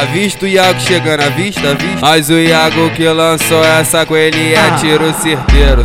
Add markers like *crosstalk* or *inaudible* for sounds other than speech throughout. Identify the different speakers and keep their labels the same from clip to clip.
Speaker 1: Avista o Iago chegando, avista, avista. Mas o Iago que lançou essa ele é tiro certeiro.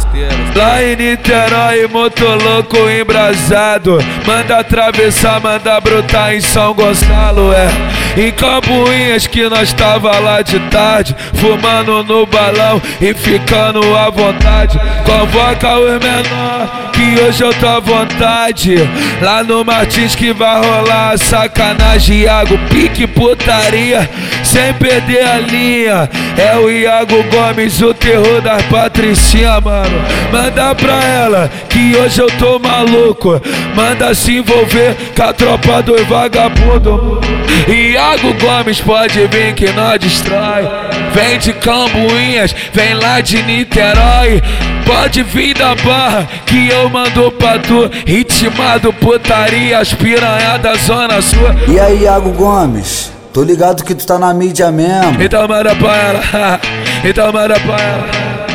Speaker 2: Lá em Niterói, louco embrasado. Manda atravessar, manda brotar em São Gonçalo, é. Em Cambuinhas que nós tava lá de tarde, fumando no balão e ficando à vontade. Convoca os menor que hoje eu tô à vontade. Lá no Martins que vai rolar sacanagem, Iago, pique putaria, sem perder a linha. É o Iago Gomes, o terror das patricinha, mano. Manda pra ela que hoje eu tô maluco. Manda se envolver com a tropa do vagabundo. Iago Gomes pode vir que nós destrói. Vem de Cambuinhas, vem lá de Niterói. Pode vir da barra que eu mando pra tu. Ritmado, putaria, as piranha da zona sua.
Speaker 3: E aí, Iago Gomes? Tô ligado que tu tá na mídia mesmo.
Speaker 2: Então manda pra ela, *laughs* então manda pra ela.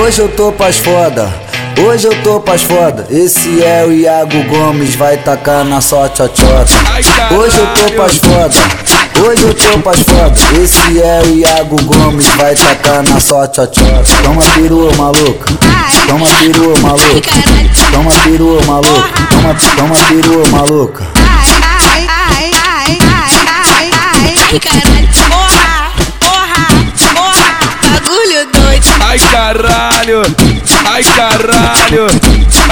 Speaker 3: Hoje eu tô pras foda. Hoje eu tô pras foda. Esse é o Iago Gomes, vai tacar na sua tchotchota. Hoje eu tô pras foda. Hoje eu tô pras foda. Esse é o Iago Gomes, vai tacar na sua tchotchota. Toma perua, maluca. Toma perua, maluca. Toma perua, maluca. Toma, toma perua, maluca.
Speaker 4: Ai, ai, ai, ai, ai, ai, caralho. Porra, porra. Bagulho doido.
Speaker 2: Ai caralho, ai caralho.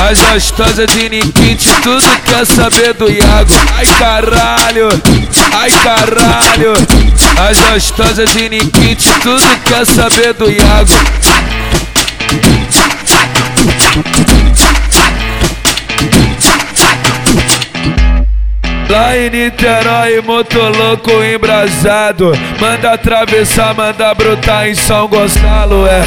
Speaker 2: As gostosas de Nikit, tudo quer saber do Iago. Ai caralho, ai caralho. As gostosas de Nikit, tudo quer saber do Iago. Lá em Niterói, louco embrasado. Manda atravessar, manda brotar em São Gonçalo, é.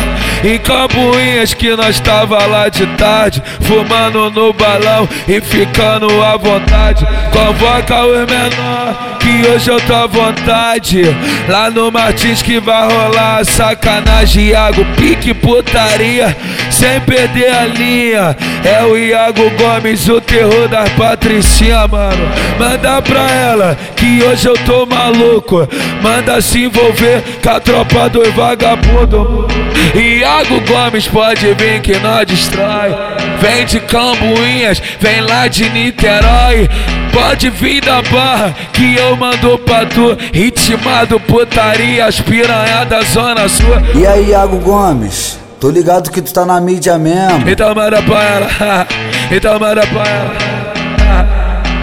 Speaker 2: Em Cambuinhas que nós tava lá de tarde, fumando no balão e ficando à vontade. Convoca os menor que hoje eu tô à vontade. Lá no Martins que vai rolar sacanagem, Iago, pique putaria, sem perder a linha. É o Iago Gomes, o terror das patricinha, mano. Manda pra ela que hoje eu tô maluco. Manda se envolver com a tropa do vagabundo. Iago Gomes pode vir que nós destrói. Vem de Cambuinhas, vem lá de Niterói. Pode vir da barra que eu mando pra tu. Ritmado, putaria, as piranha da zona sua.
Speaker 3: E aí, Iago Gomes? Tô ligado que tu tá na mídia mesmo.
Speaker 2: Então manda pra ela, então manda pra ela.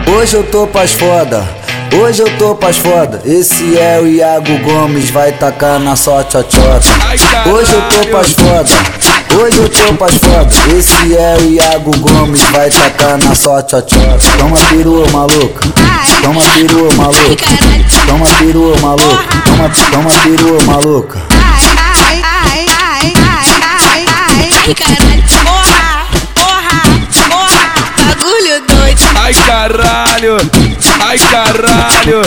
Speaker 3: Hoje eu tô pras foda. Hoje eu tô pras foda. Esse é o Iago Gomes, vai tacar na sua tchotchota. Hoje eu tô pras foda. Hoje eu tô pras foda. Esse é o Iago Gomes, vai tacar na sua tchotchota. Toma perua, maluca. Toma perua, maluca. Toma perua, maluca. Toma, toma perua, maluca.
Speaker 4: Ai, caralho. Porra, porra, porra. Bagulho doido.
Speaker 2: Ai caralho, ai caralho.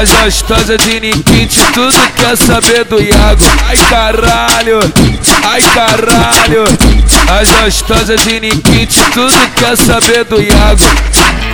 Speaker 2: As gostosas de Nikit, tudo quer saber do Iago. Ai caralho, ai caralho. As gostosas de Nikit, tudo quer saber do Iago.